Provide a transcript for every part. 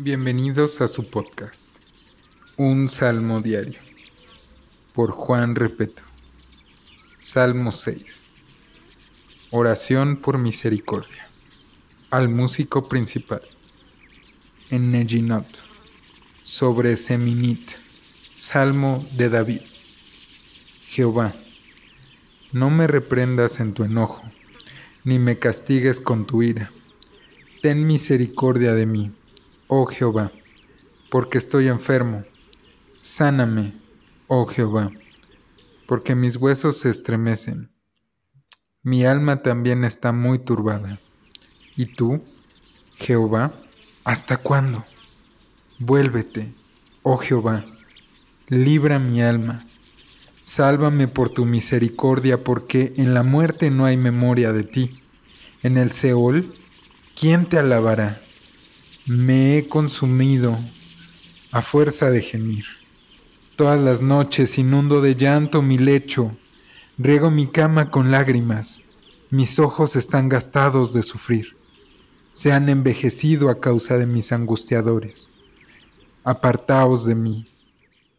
Bienvenidos a su podcast, Un Salmo Diario, por Juan Repeto. Salmo 6. Oración por misericordia. Al músico principal. En Nejinot. Sobre Seminit. Salmo de David. Jehová, no me reprendas en tu enojo, ni me castigues con tu ira. Ten misericordia de mí, oh Jehová, porque estoy enfermo. Sáname, oh Jehová, porque mis huesos se estremecen. Mi alma también está muy turbada. ¿Y tú, Jehová, hasta cuándo? Vuélvete, oh Jehová, libra mi alma Sálvame por tu misericordia, porque en la muerte no hay memoria de ti. En el Seol, ¿quién te alabará? Me he consumido a fuerza de gemir. Todas las noches inundo de llanto mi lecho, riego mi cama con lágrimas, mis ojos están gastados de sufrir, se han envejecido a causa de mis angustiadores. Apartaos de mí,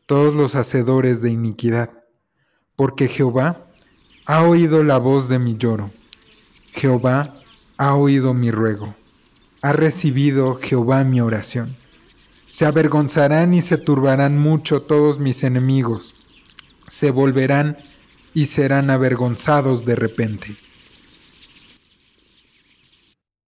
todos los hacedores de iniquidad porque Jehová ha oído la voz de mi lloro. Jehová ha oído mi ruego. Ha recibido Jehová mi oración. Se avergonzarán y se turbarán mucho todos mis enemigos. Se volverán y serán avergonzados de repente.